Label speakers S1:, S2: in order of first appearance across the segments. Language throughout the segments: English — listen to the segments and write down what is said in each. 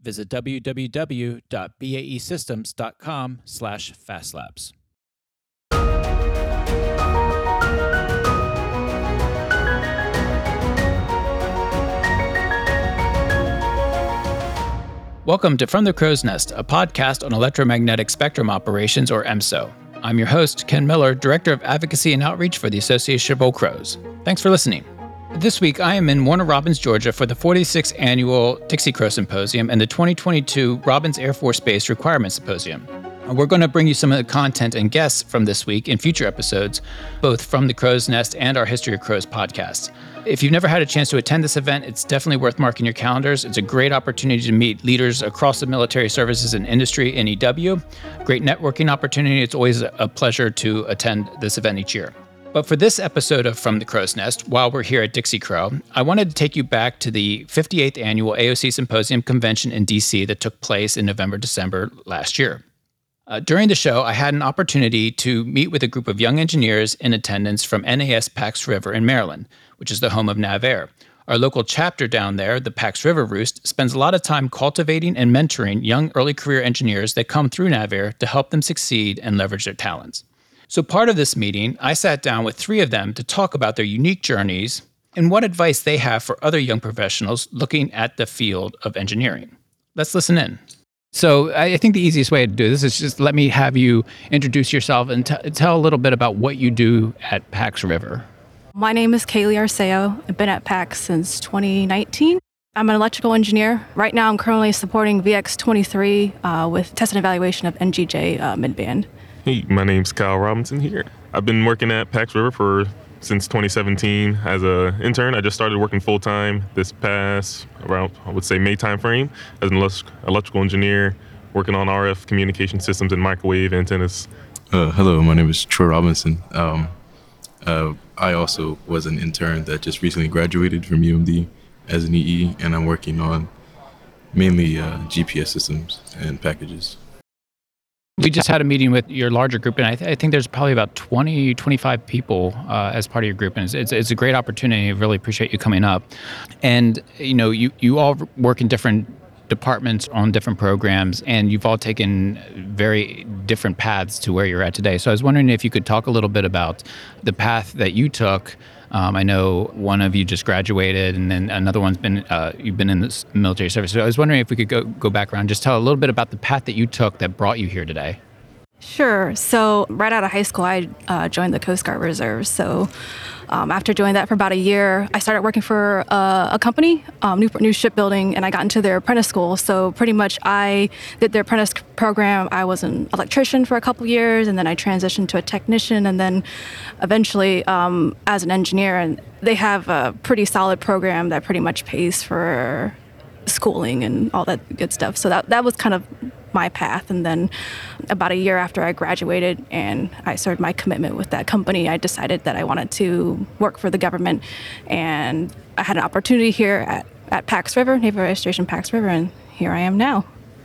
S1: Visit www.baesystems.com slash fastlabs. Welcome to From the Crow's Nest, a podcast on electromagnetic spectrum operations, or EMSO. I'm your host, Ken Miller, Director of Advocacy and Outreach for the Association of Old Crows. Thanks for listening. This week, I am in Warner Robins, Georgia for the 46th annual Dixie Crow Symposium and the 2022 Robins Air Force Base Requirement Symposium. We're going to bring you some of the content and guests from this week in future episodes, both from the Crow's Nest and our History of Crows podcast. If you've never had a chance to attend this event, it's definitely worth marking your calendars. It's a great opportunity to meet leaders across the military services and industry in EW. Great networking opportunity. It's always a pleasure to attend this event each year. But for this episode of From the Crow's Nest, while we're here at Dixie Crow, I wanted to take you back to the 58th annual AOC Symposium Convention in DC that took place in November, December last year. Uh, during the show, I had an opportunity to meet with a group of young engineers in attendance from NAS Pax River in Maryland, which is the home of NavAir. Our local chapter down there, the Pax River Roost, spends a lot of time cultivating and mentoring young early career engineers that come through NavAir to help them succeed and leverage their talents. So, part of this meeting, I sat down with three of them to talk about their unique journeys and what advice they have for other young professionals looking at the field of engineering. Let's listen in. So I think the easiest way to do this is just let me have you introduce yourself and t- tell a little bit about what you do at Pax River.
S2: My name is Kaylee Arceo. I've been at Pax since 2019. I'm an electrical engineer. Right now, I'm currently supporting VX23 uh, with test and evaluation of NGJ uh, midband.
S3: Hey, my name's Kyle Robinson here. I've been working at Pax River for since 2017 as an intern. I just started working full time this past around I would say May timeframe as an electrical engineer, working on RF communication systems and microwave antennas.
S4: Uh, hello, my name is Troy Robinson. Um, uh, I also was an intern that just recently graduated from UMD as an EE, and I'm working on mainly uh, GPS systems and packages.
S1: We just had a meeting with your larger group, and I, th- I think there's probably about 20, 25 people uh, as part of your group, and it's, it's, it's, a great opportunity. I really appreciate you coming up. And you know, you you all work in different departments on different programs, and you've all taken very different paths to where you're at today. So I was wondering if you could talk a little bit about the path that you took um, I know one of you just graduated, and then another one's been uh, you've been in the military service. So I was wondering if we could go go back around, just tell a little bit about the path that you took that brought you here today.
S2: Sure. So right out of high school, I uh, joined the Coast Guard Reserve. So um, after doing that for about a year, I started working for uh, a company, um, new, new shipbuilding, and I got into their apprentice school. So pretty much I did their apprentice program. I was an electrician for a couple years, and then I transitioned to a technician, and then eventually um, as an engineer. And they have a pretty solid program that pretty much pays for schooling and all that good stuff. So that that was kind of my path. And then about a year after I graduated and I started my commitment with that company, I decided that I wanted to work for the government. And I had an opportunity here at, at Pax River, Naval Air Station Pax River, and here I am now.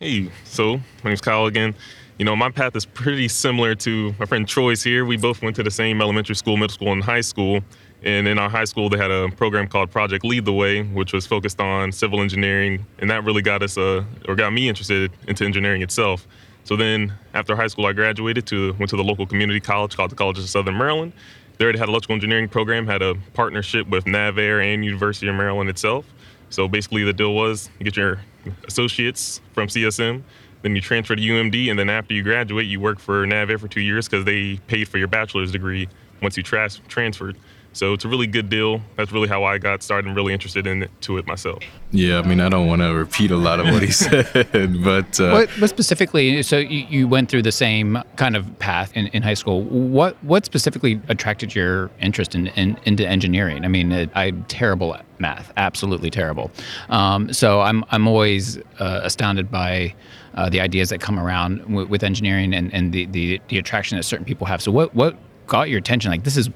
S3: Hey, so my name's Kyle again. You know, my path is pretty similar to my friend Troy's here. We both went to the same elementary school, middle school, and high school. And in our high school, they had a program called Project Lead the Way, which was focused on civil engineering, and that really got us, uh, or got me interested into engineering itself. So then, after high school, I graduated to went to the local community college called the College of Southern Maryland. There, it had electrical engineering program, had a partnership with NavAir and University of Maryland itself. So basically, the deal was you get your associates from CSM, then you transfer to UMD, and then after you graduate, you work for NavAir for two years because they paid for your bachelor's degree once you tra- transferred. So it's a really good deal. That's really how I got started and really interested into it myself.
S4: Yeah, I mean, I don't want to repeat a lot of what he said, but uh,
S1: what, what, specifically? So you, you, went through the same kind of path in, in high school. What what specifically attracted your interest in, in into engineering? I mean, it, I'm terrible at math, absolutely terrible. Um, so I'm I'm always uh, astounded by uh, the ideas that come around w- with engineering and, and the, the the attraction that certain people have. So what what got your attention? Like this is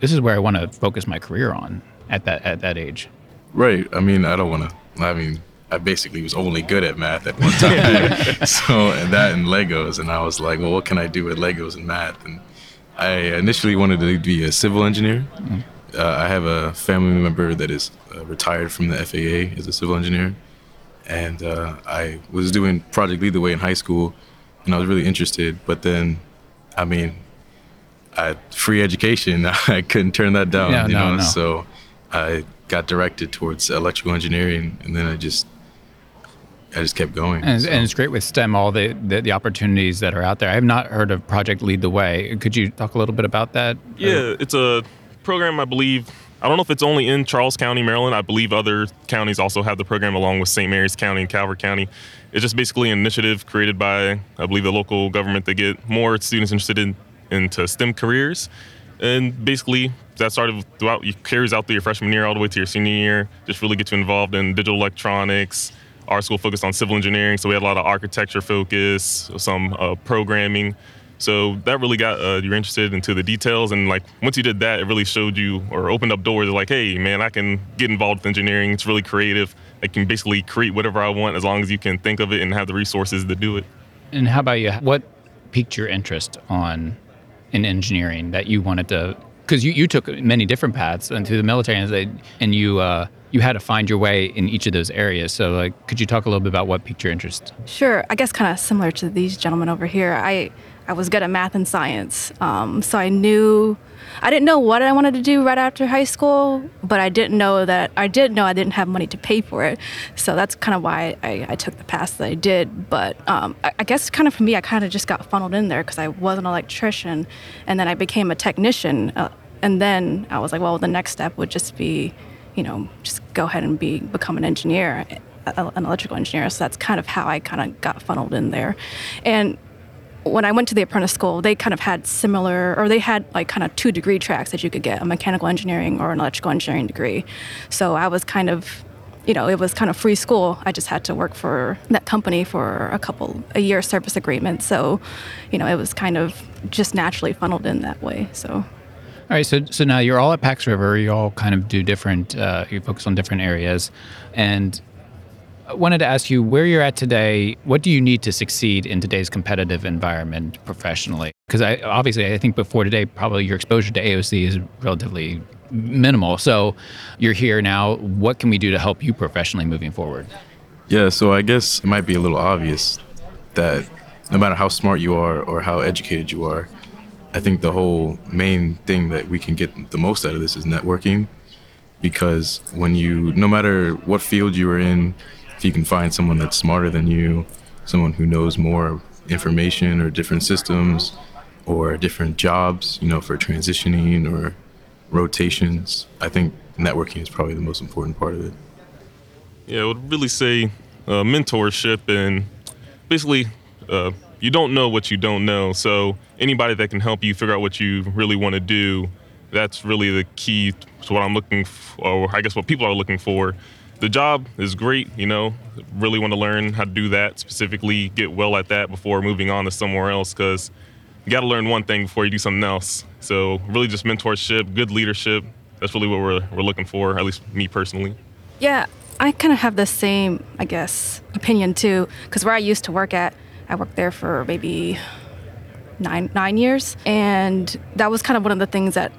S1: this is where I want to focus my career on at that at that age.
S4: Right. I mean, I don't want to. I mean, I basically was only good at math at one time. so and that and Legos, and I was like, well, what can I do with Legos and math? And I initially wanted to be a civil engineer. Mm-hmm. Uh, I have a family member that is uh, retired from the FAA as a civil engineer, and uh, I was doing Project Lead the Way in high school, and I was really interested. But then, I mean, I, free education, I couldn't turn that down.
S1: Yeah,
S4: you
S1: no,
S4: know,
S1: no.
S4: so I got directed towards electrical engineering, and then I just I just kept going.
S1: And,
S4: so.
S1: and it's great with STEM, all the, the, the opportunities that are out there. I have not heard of Project Lead the Way. Could you talk a little bit about that?
S3: Yeah, it's a program I believe. I don't know if it's only in Charles County, Maryland. I believe other counties also have the program along with St. Mary's County and Calvert County. It's just basically an initiative created by, I believe, the local government to get more students interested in into STEM careers. And basically, that started throughout, you carries out through your freshman year all the way to your senior year. Just really get you involved in digital electronics. Our school focused on civil engineering, so we had a lot of architecture focus, some uh, programming. So that really got uh, you interested into the details, and like once you did that, it really showed you or opened up doors. Like, hey, man, I can get involved with engineering. It's really creative. I can basically create whatever I want as long as you can think of it and have the resources to do it.
S1: And how about you? What piqued your interest on in engineering that you wanted to? Because you, you took many different paths into the military, and, and you uh, you had to find your way in each of those areas. So, like, could you talk a little bit about what piqued your interest?
S2: Sure. I guess kind of similar to these gentlemen over here. I I was good at math and science, um, so I knew I didn't know what I wanted to do right after high school, but I didn't know that I did know I didn't have money to pay for it. So that's kind of why I, I took the path that I did. But um, I, I, guess kind of for me, I kind of just got funneled in there because I was an electrician, and then I became a technician, uh, and then I was like, well, the next step would just be, you know, just go ahead and be become an engineer an electrical engineer. So that's kind of how I kind of got funneled in there. And when I went to the apprentice school, they kind of had similar, or they had like kind of two degree tracks that you could get a mechanical engineering or an electrical engineering degree. So I was kind of, you know, it was kind of free school. I just had to work for that company for a couple, a year service agreement. So, you know, it was kind of just naturally funneled in that way. So.
S1: All right, so so now you're all at Pax River. You all kind of do different. Uh, you focus on different areas, and I wanted to ask you where you're at today. What do you need to succeed in today's competitive environment professionally? Because I obviously I think before today, probably your exposure to AOC is relatively minimal. So you're here now. What can we do to help you professionally moving forward?
S4: Yeah, so I guess it might be a little obvious that no matter how smart you are or how educated you are, I think the whole main thing that we can get the most out of this is networking. Because when you, no matter what field you are in, if you can find someone that's smarter than you, someone who knows more information or different systems or different jobs, you know, for transitioning or rotations, I think networking is probably the most important part of it.
S3: Yeah, I would really say uh, mentorship and basically uh, you don't know what you don't know. So anybody that can help you figure out what you really want to do, that's really the key to what I'm looking for, or I guess what people are looking for the job is great, you know, really want to learn how to do that specifically, get well at that before moving on to somewhere else because you got to learn one thing before you do something else. So, really, just mentorship, good leadership. That's really what we're, we're looking for, at least me personally.
S2: Yeah, I kind of have the same, I guess, opinion too, because where I used to work at, I worked there for maybe nine nine years, and that was kind of one of the things that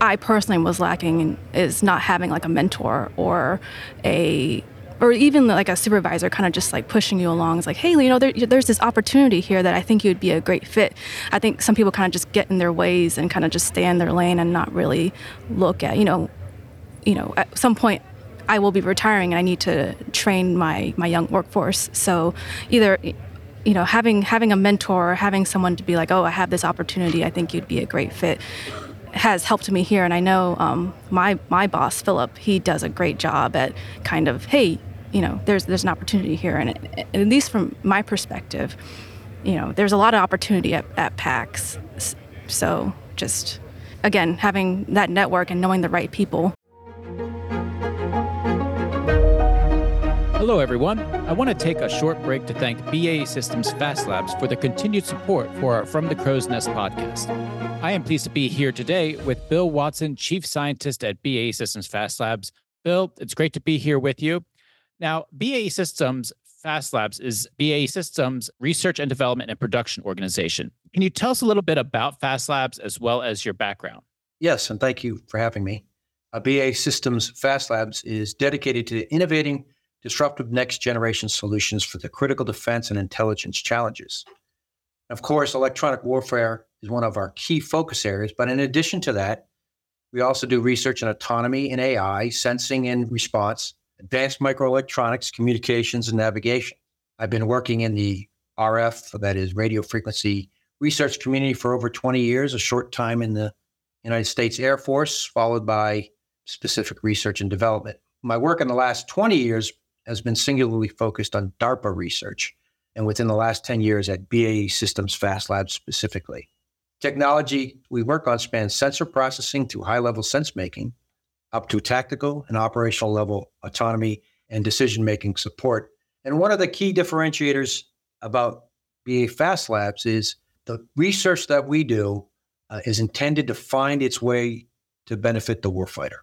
S2: I personally was lacking is not having like a mentor or a or even like a supervisor kind of just like pushing you along. It's like, hey, you know, there, there's this opportunity here that I think you'd be a great fit. I think some people kind of just get in their ways and kind of just stay in their lane and not really look at, you know, you know, at some point I will be retiring and I need to train my my young workforce. So either you know having having a mentor or having someone to be like oh i have this opportunity i think you'd be a great fit has helped me here, and I know um, my my boss Philip. He does a great job at kind of hey, you know, there's there's an opportunity here, and, it, at least from my perspective, you know, there's a lot of opportunity at, at PAX. So just again having that network and knowing the right people
S1: Hello, everyone. I want to take a short break to thank BAE Systems Fast Labs for the continued support for our From the Crow's Nest podcast. I am pleased to be here today with Bill Watson, Chief Scientist at BAE Systems Fast Labs. Bill, it's great to be here with you. Now, BAE Systems Fast Labs is BAE Systems research and development and production organization. Can you tell us a little bit about Fast Labs as well as your background?
S5: Yes, and thank you for having me. Uh, BAE Systems Fast Labs is dedicated to innovating disruptive next generation solutions for the critical defense and intelligence challenges. Of course, electronic warfare is one of our key focus areas, but in addition to that, we also do research in autonomy and AI, sensing and response, advanced microelectronics, communications, and navigation. I've been working in the RF, that is radio frequency research community for over 20 years, a short time in the United States Air Force, followed by specific research and development. My work in the last 20 years has been singularly focused on DARPA research, and within the last 10 years at BAE Systems Fast Labs specifically. Technology we work on spans sensor processing to high level sense making, up to tactical and operational level autonomy and decision making support. And one of the key differentiators about BAE Fast Labs is the research that we do uh, is intended to find its way to benefit the warfighter.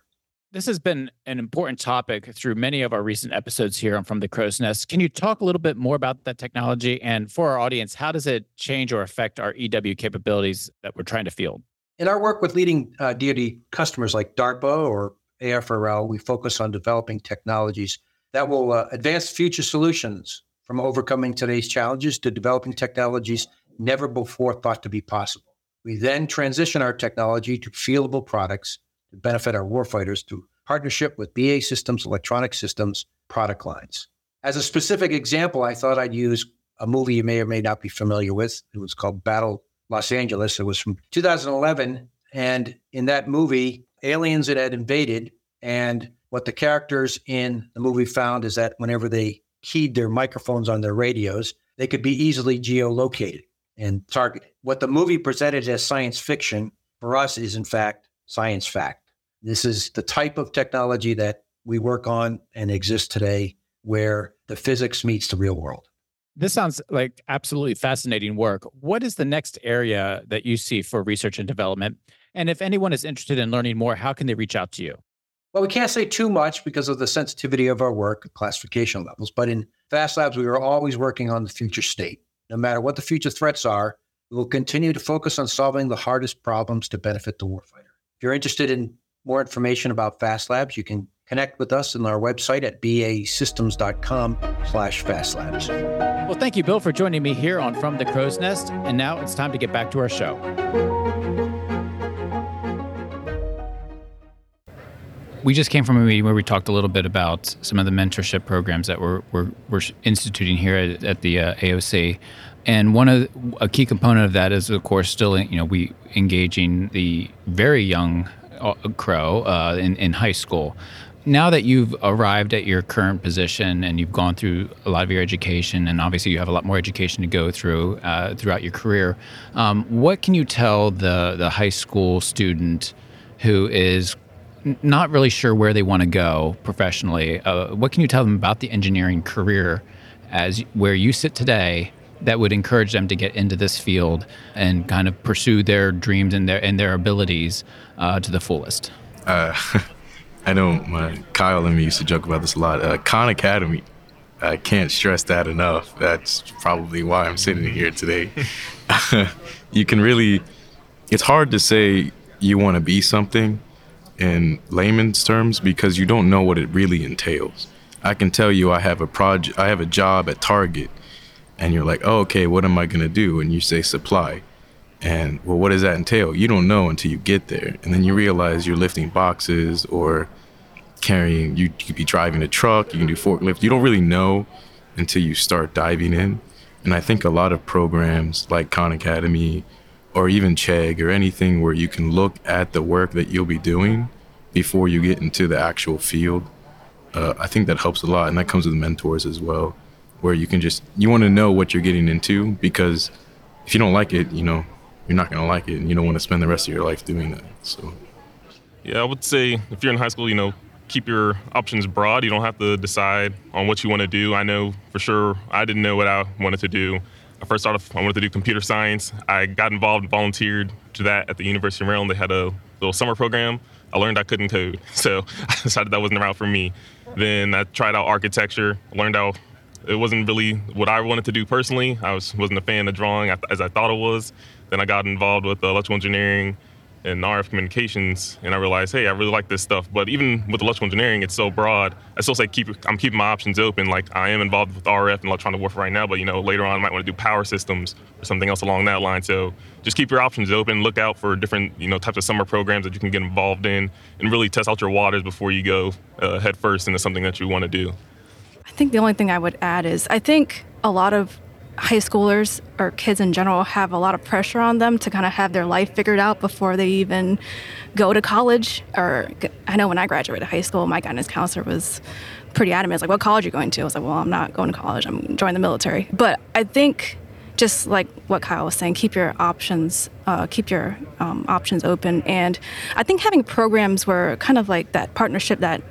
S1: This has been an important topic through many of our recent episodes here on From the Crow's Nest. Can you talk a little bit more about that technology? And for our audience, how does it change or affect our EW capabilities that we're trying to field?
S5: In our work with leading uh, DoD customers like DARPA or AFRL, we focus on developing technologies that will uh, advance future solutions from overcoming today's challenges to developing technologies never before thought to be possible. We then transition our technology to fieldable products to benefit our warfighters through partnership with BAE Systems Electronic Systems product lines. As a specific example, I thought I'd use a movie you may or may not be familiar with. It was called Battle Los Angeles. It was from 2011. And in that movie, aliens had invaded. And what the characters in the movie found is that whenever they keyed their microphones on their radios, they could be easily geolocated and targeted. What the movie presented as science fiction for us is, in fact, science fact. This is the type of technology that we work on and exists today where the physics meets the real world.
S1: This sounds like absolutely fascinating work. What is the next area that you see for research and development? And if anyone is interested in learning more, how can they reach out to you?
S5: Well, we can't say too much because of the sensitivity of our work, classification levels. But in Fast Labs, we are always working on the future state. No matter what the future threats are, we will continue to focus on solving the hardest problems to benefit the warfighter. If you're interested in more information about Fast Labs, you can connect with us on our website at baesystems.com slash fastlabs.
S1: Well, thank you, Bill, for joining me here on From the Crow's Nest. And now it's time to get back to our show. We just came from a meeting where we talked a little bit about some of the mentorship programs that we're, we're, we're instituting here at, at the uh, AOC. And one of a key component of that is, of course, still you know we engaging the very young uh, crow uh, in in high school. Now that you've arrived at your current position and you've gone through a lot of your education, and obviously you have a lot more education to go through uh, throughout your career, um, what can you tell the the high school student who is not really sure where they want to go professionally? Uh, what can you tell them about the engineering career as where you sit today that would encourage them to get into this field and kind of pursue their dreams and their and their abilities uh, to the fullest?
S4: Uh, I know my Kyle and me used to joke about this a lot. Uh, Khan Academy, I can't stress that enough. That's probably why I'm sitting here today. you can really, it's hard to say you want to be something in layman's terms because you don't know what it really entails. I can tell you I have a project, I have a job at Target and you're like, oh, okay, what am I going to do? And you say supply. And well, what does that entail? You don't know until you get there. And then you realize you're lifting boxes or carrying, you, could be driving a truck, you can do forklift. You don't really know until you start diving in. And I think a lot of programs like Khan Academy or even Chegg or anything where you can look at the work that you'll be doing before you get into the actual field, uh, I think that helps a lot. And that comes with mentors as well where you can just you want to know what you're getting into because if you don't like it, you know, you're not going to like it and you don't want to spend the rest of your life doing that. So
S3: yeah, I would say if you're in high school, you know, keep your options broad. You don't have to decide on what you want to do. I know for sure I didn't know what I wanted to do. I first started, I wanted to do computer science. I got involved and volunteered to that at the University of Maryland. They had a little summer program. I learned I couldn't code, so I decided that wasn't the route for me. Then I tried out architecture, learned out it wasn't really what I wanted to do personally. I was, wasn't a fan of drawing as I thought it was. Then I got involved with electrical engineering and RF communications, and I realized, hey, I really like this stuff. But even with electrical engineering, it's so broad. I still say keep. I'm keeping my options open. Like I am involved with RF and electronic warfare right now, but you know later on I might want to do power systems or something else along that line. So just keep your options open. Look out for different you know types of summer programs that you can get involved in, and really test out your waters before you go uh, head first into something that you want to do.
S2: I think the only thing I would add is I think a lot of high schoolers or kids in general have a lot of pressure on them to kind of have their life figured out before they even go to college. Or I know when I graduated high school, my guidance counselor was pretty adamant. It's like, what college are you going to? I was like, well, I'm not going to college. I'm joining the military. But I think just like what Kyle was saying, keep your options, uh, keep your um, options open. And I think having programs where kind of like that partnership that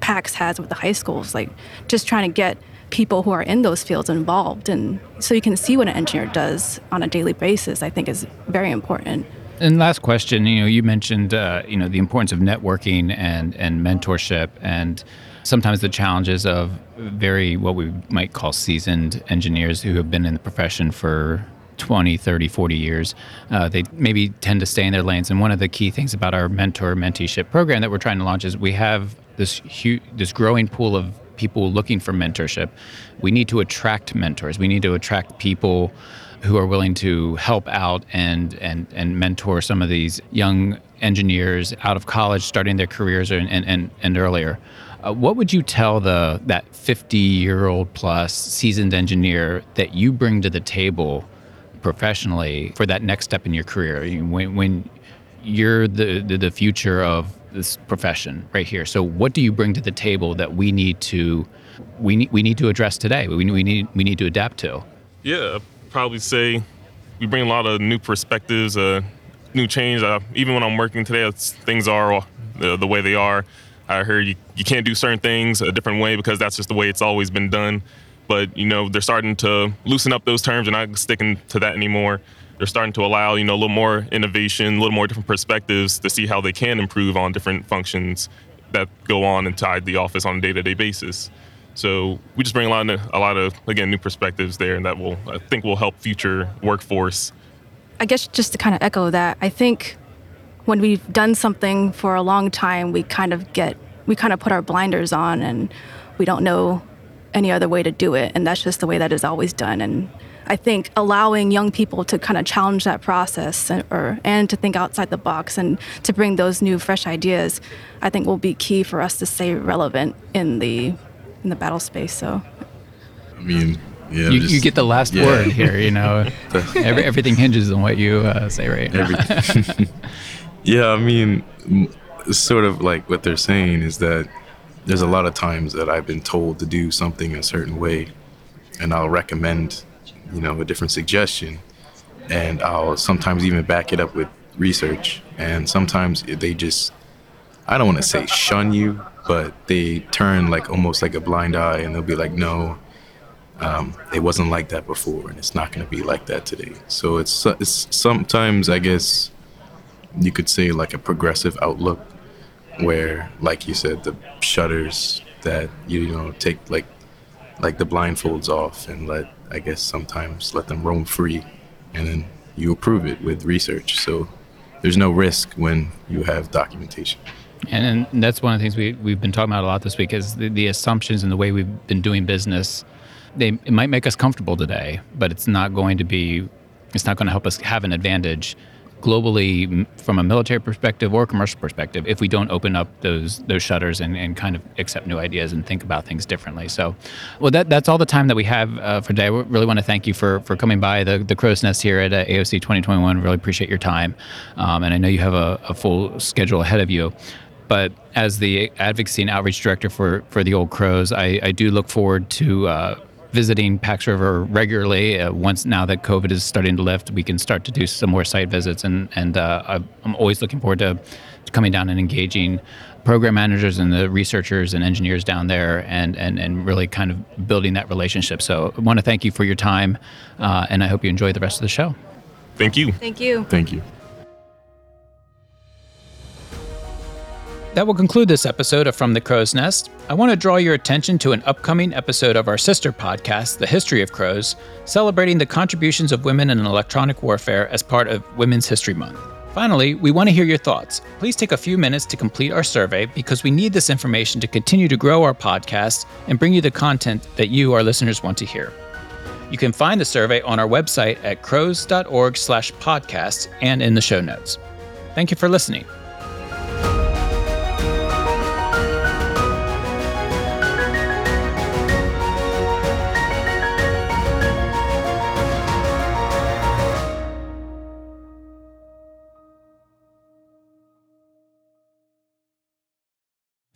S2: PAX has with the high schools, like just trying to get people who are in those fields involved. And so you can see what an engineer does on a daily basis i think is very important.
S1: And last question you know you mentioned uh, you know the importance of networking and and mentorship and sometimes the challenges of very what we might call seasoned engineers who have been in the profession for 20 30 40 years. Uh, they maybe tend to stay in their lanes. And one of the key things about our mentor menteeship program that we're trying to launch is we have this huge this growing pool of people looking for mentorship. We need to attract mentors. We need to attract people who are willing to help out and and and mentor some of these young engineers out of college, starting their careers and and and, earlier. Uh, what would you tell the that 50 year old plus seasoned engineer that you bring to the table professionally for that next step in your career when when you're the, the, the future of this profession right here. So what do you bring to the table that we need to we need we need to address today? We, we need we need to adapt to.
S3: Yeah, probably say we bring a lot of new perspectives, uh, new change. Uh, even when I'm working today, things are the, the way they are. I heard you, you can't do certain things a different way because that's just the way it's always been done. But you know they're starting to loosen up those terms and not sticking to that anymore they're starting to allow you know a little more innovation, a little more different perspectives to see how they can improve on different functions that go on inside the office on a day-to-day basis. So we just bring a lot of a lot of again new perspectives there, and that will I think will help future workforce.
S2: I guess just to kind of echo that, I think when we've done something for a long time, we kind of get we kind of put our blinders on, and we don't know any other way to do it, and that's just the way that is always done. And I think allowing young people to kind of challenge that process and, or and to think outside the box and to bring those new fresh ideas, I think will be key for us to stay relevant in the in the battle space. So,
S4: I mean, yeah,
S1: you, just, you get the last yeah. word here. You know, Every, everything hinges on what you uh, say right
S4: yeah, I mean, sort of like what they're saying is that there's a lot of times that I've been told to do something a certain way, and I'll recommend you know, a different suggestion. And I'll sometimes even back it up with research. And sometimes they just, I don't want to say shun you, but they turn like almost like a blind eye and they'll be like, no, um, it wasn't like that before and it's not going to be like that today. So it's, it's sometimes, I guess, you could say like a progressive outlook where, like you said, the shutters that, you know, take like, like the blindfolds off and let I guess sometimes let them roam free, and then you approve it with research. So there's no risk when you have documentation.
S1: And, and that's one of the things we, we've been talking about a lot this week is the, the assumptions and the way we've been doing business. They, it might make us comfortable today, but it's not going to be, it's not going to help us have an advantage globally from a military perspective or commercial perspective if we don't open up those those shutters and, and kind of accept new ideas and think about things differently. So, well, that, that's all the time that we have uh, for today. We really want to thank you for, for coming by the, the Crow's Nest here at uh, AOC 2021. Really appreciate your time. Um, and I know you have a, a full schedule ahead of you but as the advocacy and outreach director for, for the Old Crows, I, I do look forward to uh, visiting Pax River regularly. Uh, once now that COVID is starting to lift, we can start to do some more site visits, and and uh, I'm always looking forward to, to coming down and engaging program managers and the researchers and engineers down there and, and, and really kind of building that relationship. So I want to thank you for your time, uh, and I hope you enjoy the rest of the show.
S3: Thank you.
S2: Thank you.
S4: Thank you.
S1: That will conclude this episode of From the Crow's Nest. I want to draw your attention to an upcoming episode of our sister podcast, The History of Crows, celebrating the contributions of women in electronic warfare as part of Women's History Month. Finally, we want to hear your thoughts. Please take a few minutes to complete our survey because we need this information to continue to grow our podcast and bring you the content that you, our listeners, want to hear. You can find the survey on our website at crows.org slash podcasts and in the show notes. Thank you for listening.